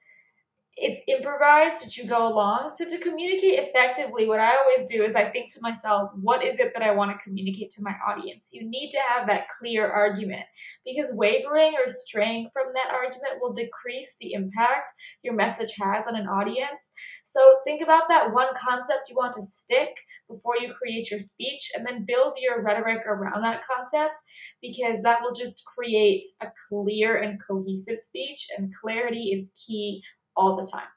it's improvised as you go along. So to communicate effectively, what I always do is I think to myself, what is it that I want to communicate to my audience? You need to have that clear argument because wavering or straying from that argument will decrease the impact your message has on an audience. So think about that one concept you want to stick before you create your speech and then build your rhetoric around that concept because that will just create a clear and cohesive speech and clarity is key all the time.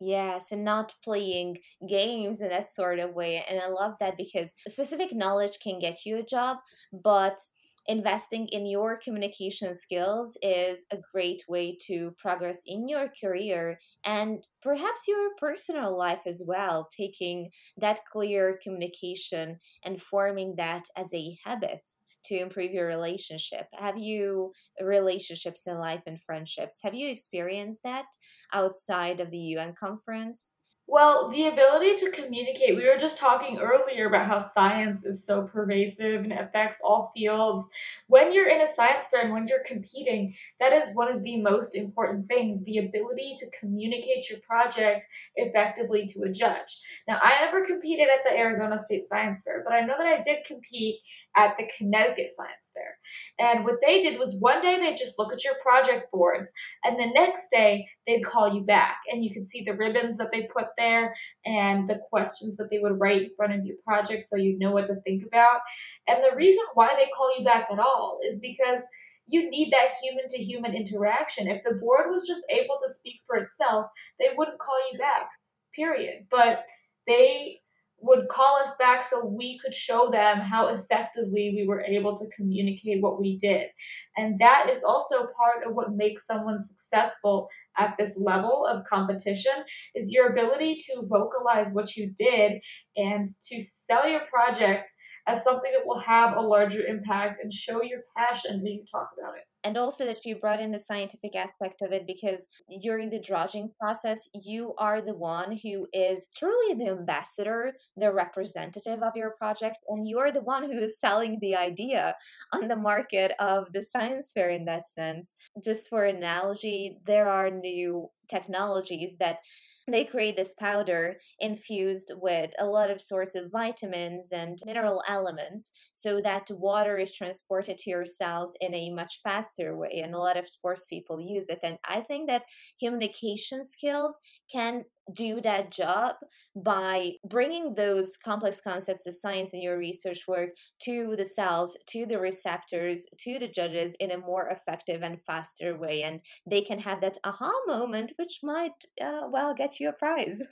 Yes, and not playing games in that sort of way. And I love that because specific knowledge can get you a job, but investing in your communication skills is a great way to progress in your career and perhaps your personal life as well, taking that clear communication and forming that as a habit to improve your relationship? Have you uh, relationships in life and friendships? Have you experienced that outside of the UN conference? Well, the ability to communicate, we were just talking earlier about how science is so pervasive and affects all fields. When you're in a science fair and when you're competing, that is one of the most important things the ability to communicate your project effectively to a judge. Now, I never competed at the Arizona State Science Fair, but I know that I did compete at the Connecticut Science Fair. And what they did was one day they'd just look at your project boards, and the next day they'd call you back, and you could see the ribbons that they put there and the questions that they would write in front of your project so you know what to think about. And the reason why they call you back at all is because you need that human to human interaction. If the board was just able to speak for itself, they wouldn't call you back, period. But they would call us back so we could show them how effectively we were able to communicate what we did. And that is also part of what makes someone successful at this level of competition is your ability to vocalize what you did and to sell your project as something that will have a larger impact and show your passion as you talk about it and also that you brought in the scientific aspect of it because during the dredging process you are the one who is truly the ambassador the representative of your project and you are the one who is selling the idea on the market of the science fair in that sense. Just for analogy there are new technologies that they create this powder infused with a lot of sorts of vitamins and mineral elements so that water is transported to your cells in a much faster way and a lot of sports people use it and i think that communication skills can do that job by bringing those complex concepts of science in your research work to the cells, to the receptors, to the judges in a more effective and faster way. And they can have that aha moment, which might, uh, well, get you a prize.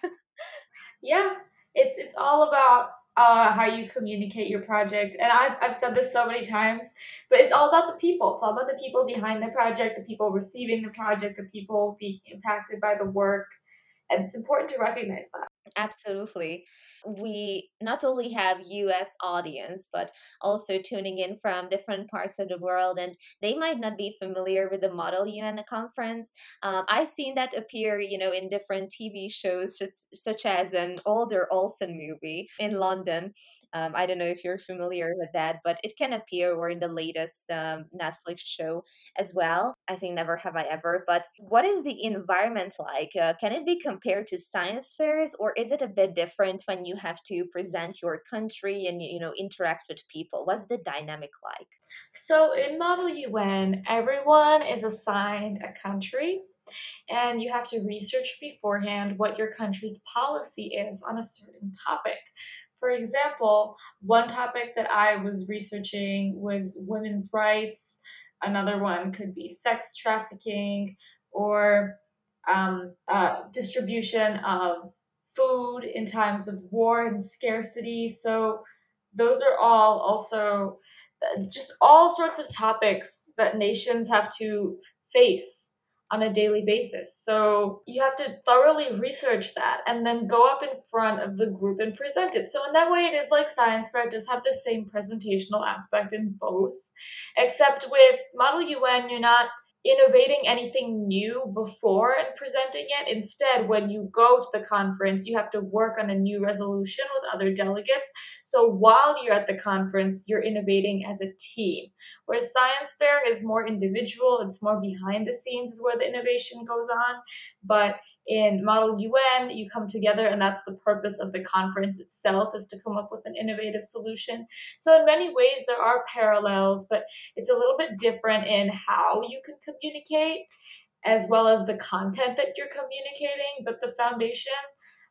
yeah, it's, it's all about uh, how you communicate your project. And I've, I've said this so many times, but it's all about the people. It's all about the people behind the project, the people receiving the project, the people being impacted by the work. And it's important to recognize that. Absolutely. We not only have US audience, but also tuning in from different parts of the world, and they might not be familiar with the Model UN conference. Um, I've seen that appear, you know, in different TV shows, just, such as an older Olsen movie Winning London. Um, I don't know if you're familiar with that, but it can appear or in the latest um, Netflix show as well. I think Never Have I Ever. But what is the environment like? Uh, can it be compared to science fairs, or is it a bit different when you have to present your country and you know interact with people? What's the dynamic like? So in Model UN, everyone is assigned a country and you have to research beforehand what your country's policy is on a certain topic. For example, one topic that I was researching was women's rights. Another one could be sex trafficking or um, uh, distribution of food in times of war and scarcity. So, those are all also uh, just all sorts of topics that nations have to face on a daily basis. So you have to thoroughly research that and then go up in front of the group and present it. So in that way, it is like science fair. It does have the same presentational aspect in both, except with Model UN, you're not innovating anything new before and presenting it. Instead, when you go to the conference, you have to work on a new resolution with other delegates. So while you're at the conference, you're innovating as a team. Whereas science fair is more individual, it's more behind the scenes is where the innovation goes on. But in Model UN, you come together, and that's the purpose of the conference itself is to come up with an innovative solution. So, in many ways, there are parallels, but it's a little bit different in how you can communicate as well as the content that you're communicating. But the foundation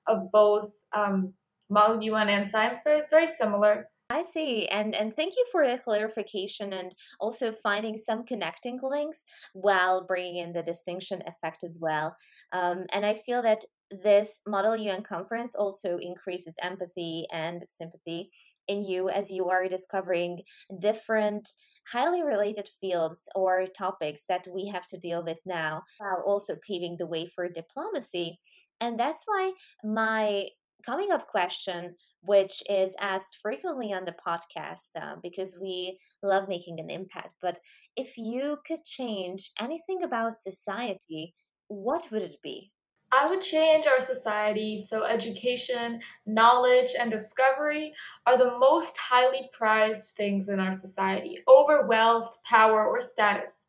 of both um, Model UN and Science Fair is very similar. I see. And and thank you for the clarification and also finding some connecting links while bringing in the distinction effect as well. Um, and I feel that this Model UN conference also increases empathy and sympathy in you as you are discovering different highly related fields or topics that we have to deal with now while also paving the way for diplomacy. And that's why my coming up question which is asked frequently on the podcast uh, because we love making an impact. But if you could change anything about society, what would it be? I would change our society so education, knowledge, and discovery are the most highly prized things in our society over wealth, power, or status.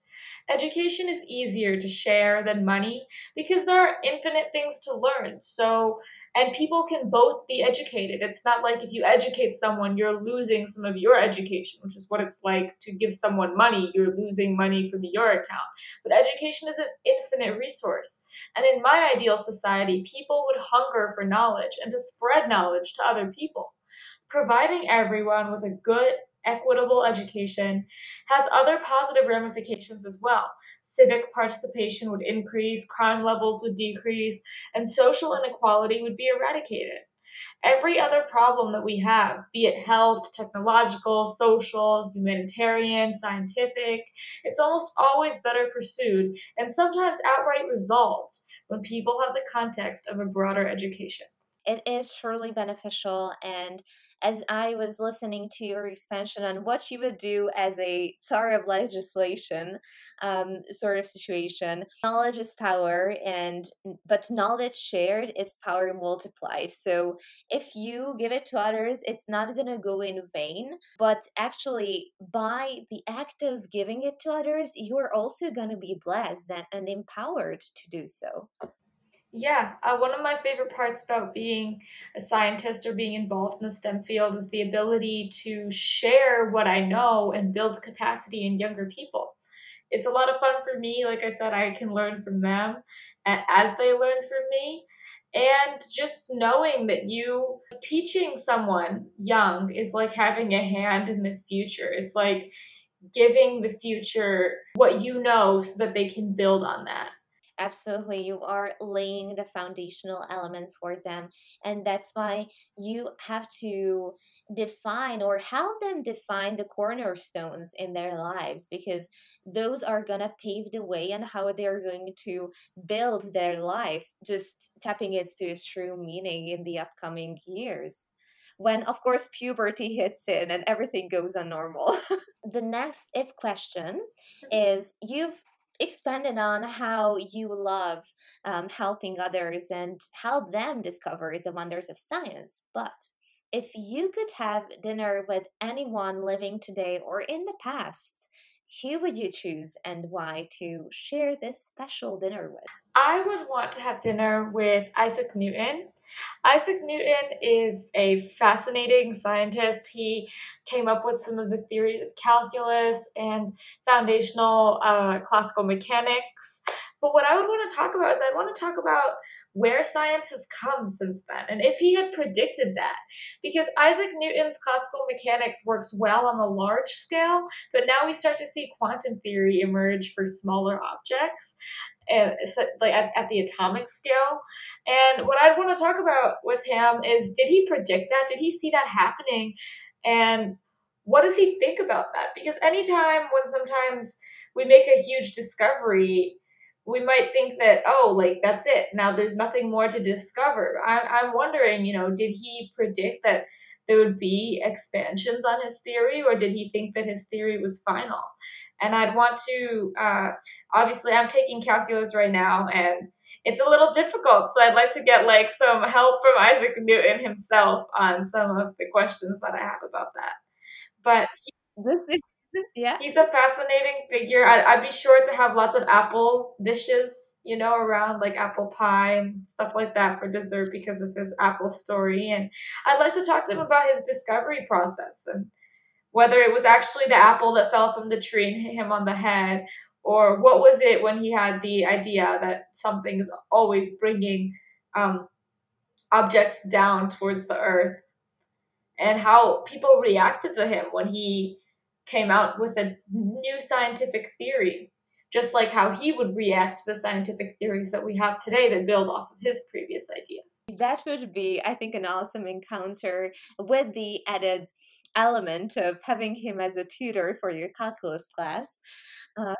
Education is easier to share than money because there are infinite things to learn. So, and people can both be educated. It's not like if you educate someone, you're losing some of your education, which is what it's like to give someone money. You're losing money from your account. But education is an infinite resource. And in my ideal society, people would hunger for knowledge and to spread knowledge to other people. Providing everyone with a good equitable education has other positive ramifications as well. Civic participation would increase, crime levels would decrease, and social inequality would be eradicated. Every other problem that we have, be it health, technological, social, humanitarian, scientific, it's almost always better pursued and sometimes outright resolved when people have the context of a broader education it is surely beneficial. And as I was listening to your expansion on what you would do as a tsar of legislation um, sort of situation, knowledge is power, and but knowledge shared is power multiplied. So if you give it to others, it's not going to go in vain, but actually by the act of giving it to others, you are also going to be blessed and empowered to do so. Yeah, uh, one of my favorite parts about being a scientist or being involved in the STEM field is the ability to share what I know and build capacity in younger people. It's a lot of fun for me. Like I said, I can learn from them as they learn from me. And just knowing that you teaching someone young is like having a hand in the future. It's like giving the future what you know so that they can build on that absolutely you are laying the foundational elements for them and that's why you have to define or help them define the cornerstones in their lives because those are going to pave the way and how they're going to build their life just tapping it to its true meaning in the upcoming years when of course puberty hits in and everything goes on normal the next if question mm-hmm. is you've expanded on how you love um, helping others and help them discover the wonders of science. But if you could have dinner with anyone living today or in the past, who would you choose and why to share this special dinner with? I would want to have dinner with Isaac Newton Isaac Newton is a fascinating scientist. He came up with some of the theories of calculus and foundational uh, classical mechanics. But what I would want to talk about is I want to talk about where science has come since then and if he had predicted that. Because Isaac Newton's classical mechanics works well on a large scale, but now we start to see quantum theory emerge for smaller objects Eh, and like at, at the atomic scale. And what I'd want to talk about with him is did he predict that? Did he see that happening? And what does he think about that? Because anytime when sometimes we make a huge discovery, we might think that oh like that's it now there's nothing more to discover I, i'm wondering you know did he predict that there would be expansions on his theory or did he think that his theory was final and I'd want to, uh, obviously, I'm taking calculus right now, and it's a little difficult. So I'd like to get like some help from Isaac Newton himself on some of the questions that I have about that. But he, yeah, he's a fascinating figure. I'd, I'd be sure to have lots of apple dishes, you know, around like apple pie and stuff like that for dessert because of his apple story. And I'd like to talk to him about his discovery process and whether it was actually the apple that fell from the tree and hit him on the head, or what was it when he had the idea that something is always bringing um, objects down towards the earth, and how people reacted to him when he came out with a new scientific theory, just like how he would react to the scientific theories that we have today that build off of his previous ideas. That would be, I think, an awesome encounter with the added element of having him as a tutor for your calculus class. Uh,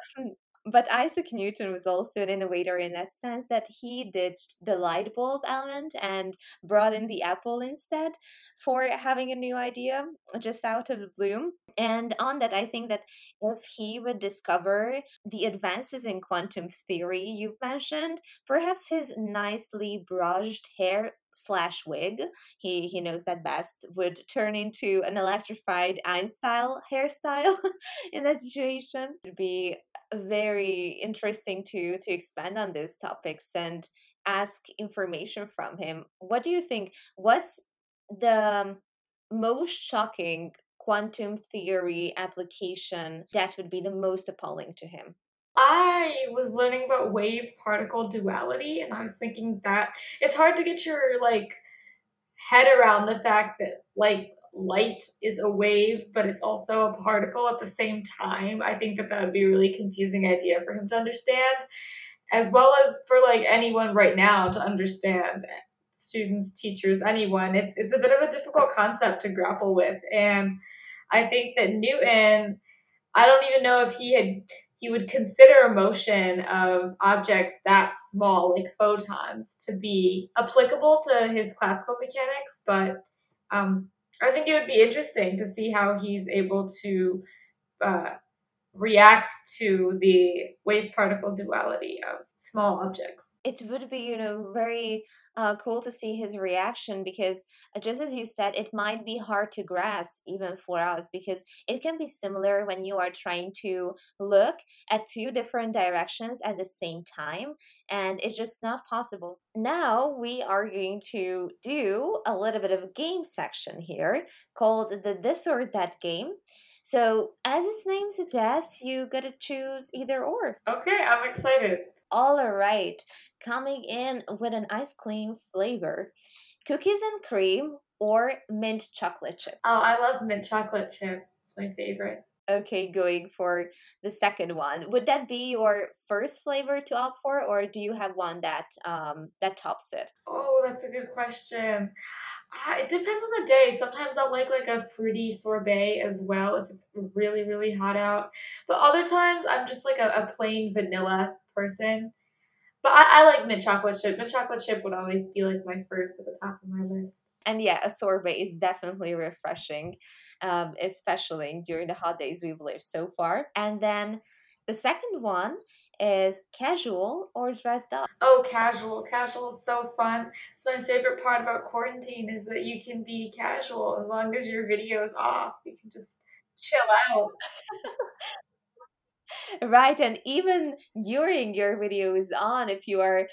but Isaac Newton was also an innovator in that sense that he ditched the light bulb element and brought in the apple instead for having a new idea just out of the blue. And on that, I think that if he would discover the advances in quantum theory you've mentioned, perhaps his nicely brushed hair slash wig. He he knows that best would turn into an electrified einstein hairstyle in that situation. It'd be very interesting to to expand on those topics and ask information from him. What do you think what's the most shocking quantum theory application that would be the most appalling to him I was learning about wave particle duality and I was thinking that it's hard to get your like head around the fact that like light is a wave but it's also a particle at the same time. I think that that would be a really confusing idea for him to understand as well as for like anyone right now to understand students, teachers, anyone. It's it's a bit of a difficult concept to grapple with and I think that Newton I don't even know if he had he would consider a motion of objects that small, like photons, to be applicable to his classical mechanics. But um, I think it would be interesting to see how he's able to uh, react to the wave particle duality of small objects. It would be, you know, very uh, cool to see his reaction because, uh, just as you said, it might be hard to grasp even for us because it can be similar when you are trying to look at two different directions at the same time, and it's just not possible. Now we are going to do a little bit of a game section here called the This or That game. So, as its name suggests, you gotta choose either or. Okay, I'm excited. All right, coming in with an ice cream flavor cookies and cream or mint chocolate chip. Oh, I love mint chocolate chip. It's my favorite. Okay, going for the second one. Would that be your first flavor to opt for, or do you have one that um that tops it? Oh, that's a good question. Uh, it depends on the day. Sometimes I'll like like a fruity sorbet as well if it's really really hot out. But other times I'm just like a, a plain vanilla person. But I, I like mint chocolate chip. Mint chocolate chip would always be like my first at the top of my list. And yeah, a sorbet is definitely refreshing, um, especially during the hot days we've lived so far. And then the second one is casual or dressed up. Oh, casual. Casual is so fun. It's my favorite part about quarantine is that you can be casual as long as your video is off. You can just chill out. right, and even during your video is on, if you are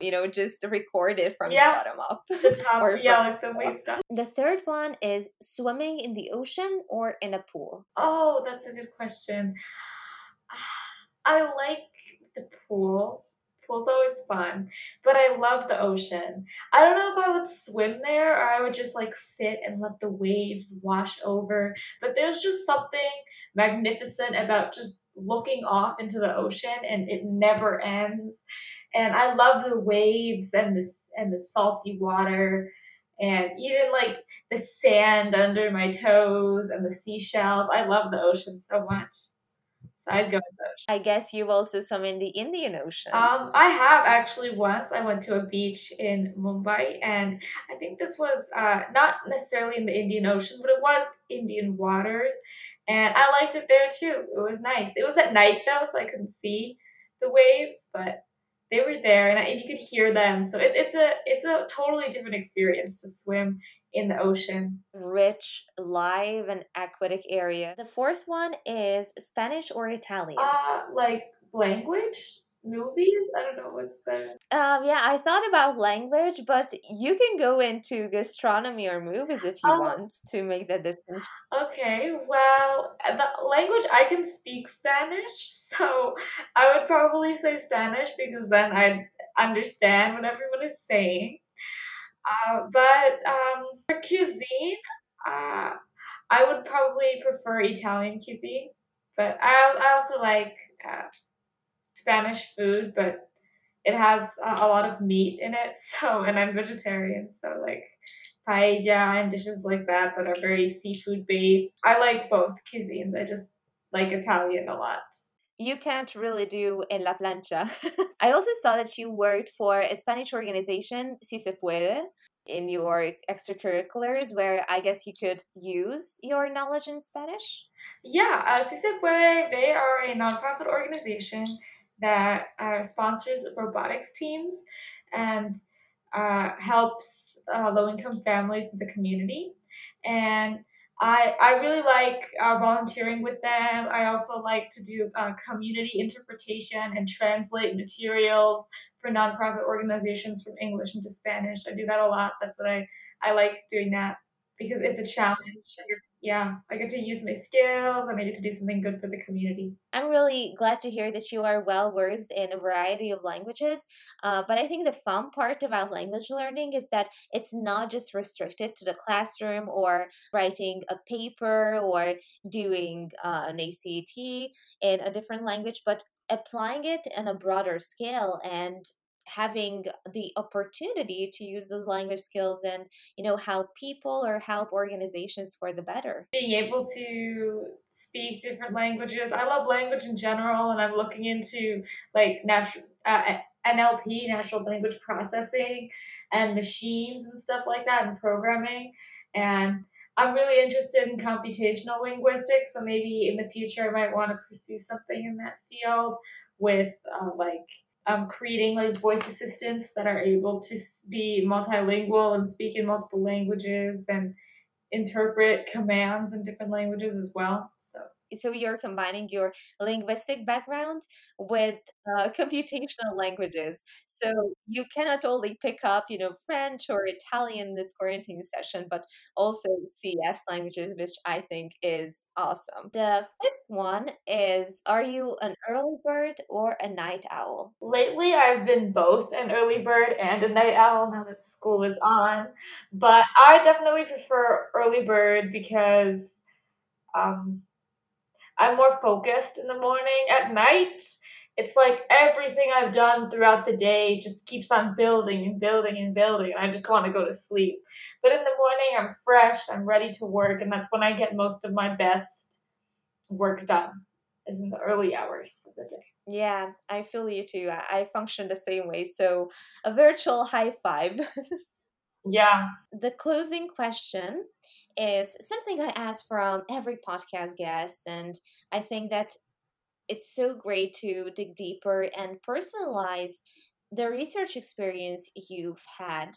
you know, just record it from Yeah. the bottom up. The top, Or yeah, like the weight stuff. The third one is swimming in the ocean or in a pool. Oh, that's a good question. I like the pool. Pool's always fun, but I love the ocean. I don't know if I would swim there or I would just like sit and let the waves wash over. But there's just something magnificent about just looking off into the ocean and it never ends. And I love the waves and the and the salty water and even like the sand under my toes and the seashells. I love the ocean so much. I'd go with the. I guess you've also swim in the Indian Ocean. Um, I have actually once. I went to a beach in Mumbai, and I think this was uh, not necessarily in the Indian Ocean, but it was Indian waters, and I liked it there too. It was nice. It was at night though, so I couldn't see the waves, but they were there, and, I, and you could hear them. So it, it's a it's a totally different experience to swim in the ocean. Rich, live, and aquatic area. The fourth one is Spanish or Italian. Uh, like language, movies. I don't know what's the Um, yeah, I thought about language, but you can go into gastronomy or movies if you Oh. want to make that distinction. Okay, well, the language I can speak Spanish, so I would probably say Spanish because then I'd understand what everyone is saying. Uh, but um, for cuisine, uh, I would probably prefer Italian cuisine, but I, I also like uh, Spanish food, but it has a, a lot of meat in it, so and I'm vegetarian, so like paella and dishes like that that are very seafood based. I like both cuisines. I just like Italian a lot. You can't really do en la plancha. I also saw that you worked for a Spanish organization, Si Se Puede, in your extracurriculars, where I guess you could use your knowledge in Spanish. Yeah, uh, Si Se Puede, they are a nonprofit organization that uh, sponsors robotics teams and uh, helps uh, low income families in the community. And I, I really like uh, volunteering with them. I also like to do uh, community interpretation and translate materials for nonprofit organizations from English into Spanish. I do that a lot. That's what I, I like doing that because it's a challenge. Yeah, I get to use my skills I get to do something good for the community. I'm really glad to hear that you are well versed in a variety of languages. Uh, but I think the fun part about language learning is that it's not just restricted to the classroom or writing a paper or doing uh, an ACT in a different language, but applying it on a broader scale and having the opportunity to use those language skills and you know help people or help organizations for the better Being able to speak different languages. I love language in general, and I'm looking into like natural uh, NLP, natural language processing, and machines and stuff like that, and programming. And I'm really interested in computational linguistics, so maybe in the future I might want to pursue something in that field with uh, like um, creating like voice assistants that are able to be multilingual and speak in multiple languages and interpret commands in different languages as well. So so you're combining your linguistic background with uh, computational languages. So you cannot only pick up you know french or italian this quarantine session but also cs languages which i think is awesome. The fifth one is are you an early bird or a night owl? Lately I've been both an early bird and a night owl now that school is on, but I definitely prefer early bird because um, I'm more focused in the morning. At night, it's like everything I've done throughout the day just keeps on building and building and building, and I just want to go to sleep. But in the morning, I'm fresh, I'm ready to work, and that's when I get most of my best work done, is in the early hours of the day. yeah i feel you too i, I function the same way so a virtual high five Yeah. the closing question is something I ask from every podcast guest, and I think that it's so great to dig deeper and personalize the research experience you've had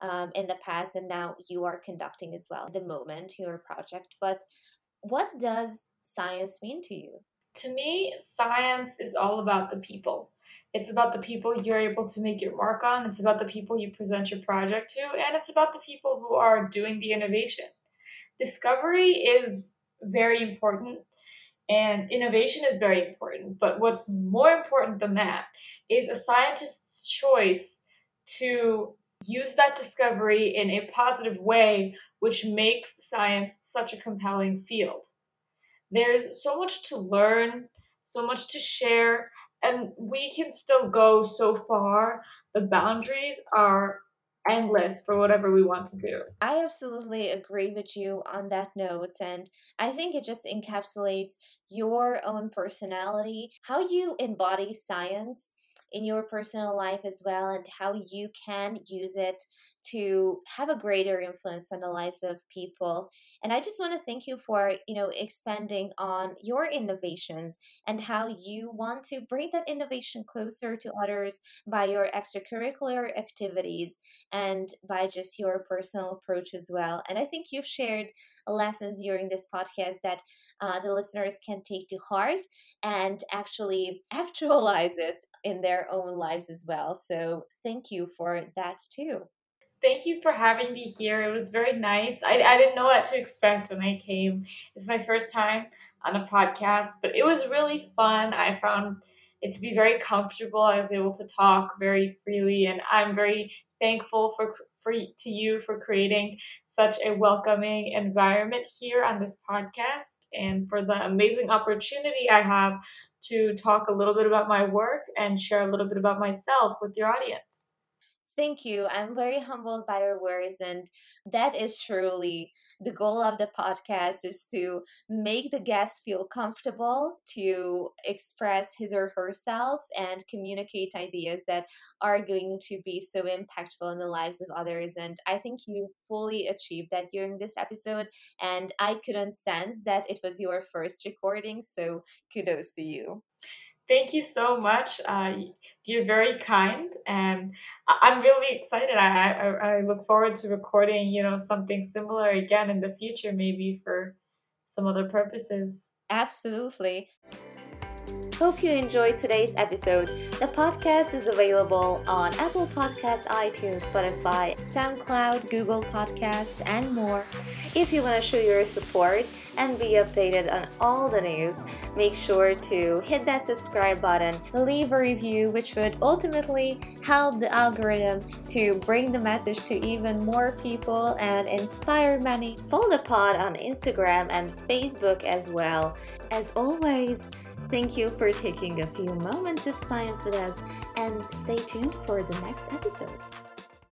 um, in the past and now you are conducting as well the moment your project but what does science mean to you To me, science is all about the people. It's about the people you're able to make your mark on, it's about the people you present your project to, and it's about the people who are doing the innovation. Discovery is very important and innovation is very important, but what's more important than that is a scientist's choice to use that discovery in a positive way, which makes science such a compelling field. There's so much to learn, so much to share, and we can still go so far. The boundaries are endless for whatever we want to do. I absolutely agree with you on that note. And I think it just encapsulates your own personality, how you embody science in your personal life as well, and how you can use it to have a greater influence on the lives of people. And I just want to thank you for, you know, expanding on your innovations and how you want to bring that innovation closer to others by your extracurricular activities and by just your personal approach as well. And I think you've shared lessons during this podcast that uh, the listeners can take to heart and actually actualize it in their own lives as well. So thank you for that too. Thank you for having me here. It was very nice. I, I didn't know what to expect when I came. It's my first time on a podcast, but it was really fun. I found it to be very comfortable. I was able to talk very freely, and I'm very thankful for for to you for creating such a welcoming environment here on this podcast and for the amazing opportunity I have to talk a little bit about my work and share a little bit about myself with your audience. Thank you. I'm very humbled by your words, and that is truly the goal of the podcast is to make the guest feel comfortable to express his or herself and communicate ideas that are going to be so impactful in the lives of others. And I think you fully achieved that during this episode. And I couldn't sense that it was your first recording, so kudos to you. Thank you so much. Uh, you're very kind, and I'm really excited. I, I I look forward to recording, you know, something similar again in the future, maybe for some other purposes. Absolutely. Hope you enjoyed today's episode. The podcast is available on Apple Podcasts, iTunes, Spotify, SoundCloud, Google Podcasts, and more. If you want to show your support and be updated on all the news, make sure to hit that subscribe button, leave a review, which would ultimately help the algorithm to bring the message to even more people and inspire many. Follow the pod on Instagram and Facebook as well. As always, Thank you for taking a few moments of science with us and stay tuned for the next episode.